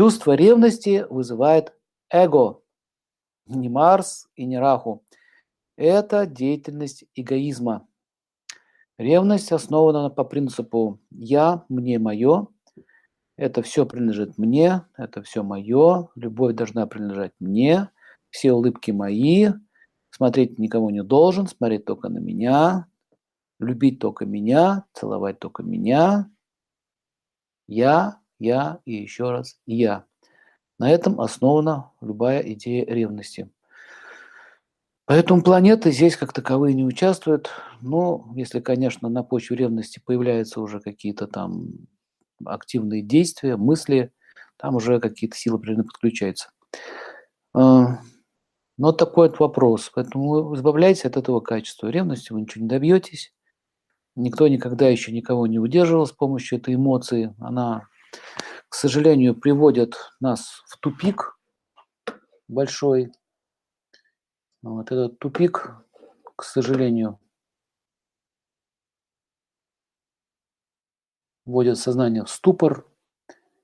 Чувство ревности вызывает эго, не Марс и не Раху. Это деятельность эгоизма. Ревность основана по принципу «я», «мне», «моё». Это все принадлежит мне, это все мое, любовь должна принадлежать мне, все улыбки мои, смотреть никого не должен, смотреть только на меня, любить только меня, целовать только меня. Я, я и еще раз я. На этом основана любая идея ревности. Поэтому планеты здесь как таковые не участвуют. Но если, конечно, на почве ревности появляются уже какие-то там активные действия, мысли, там уже какие-то силы примерно подключаются. А, но такой вот вопрос. Поэтому избавляйтесь от этого качества. Ревностью вы ничего не добьетесь. Никто никогда еще никого не удерживал с помощью этой эмоции. Она, к сожалению, приводит нас в тупик большой. Вот этот тупик, к сожалению, вводит сознание в ступор,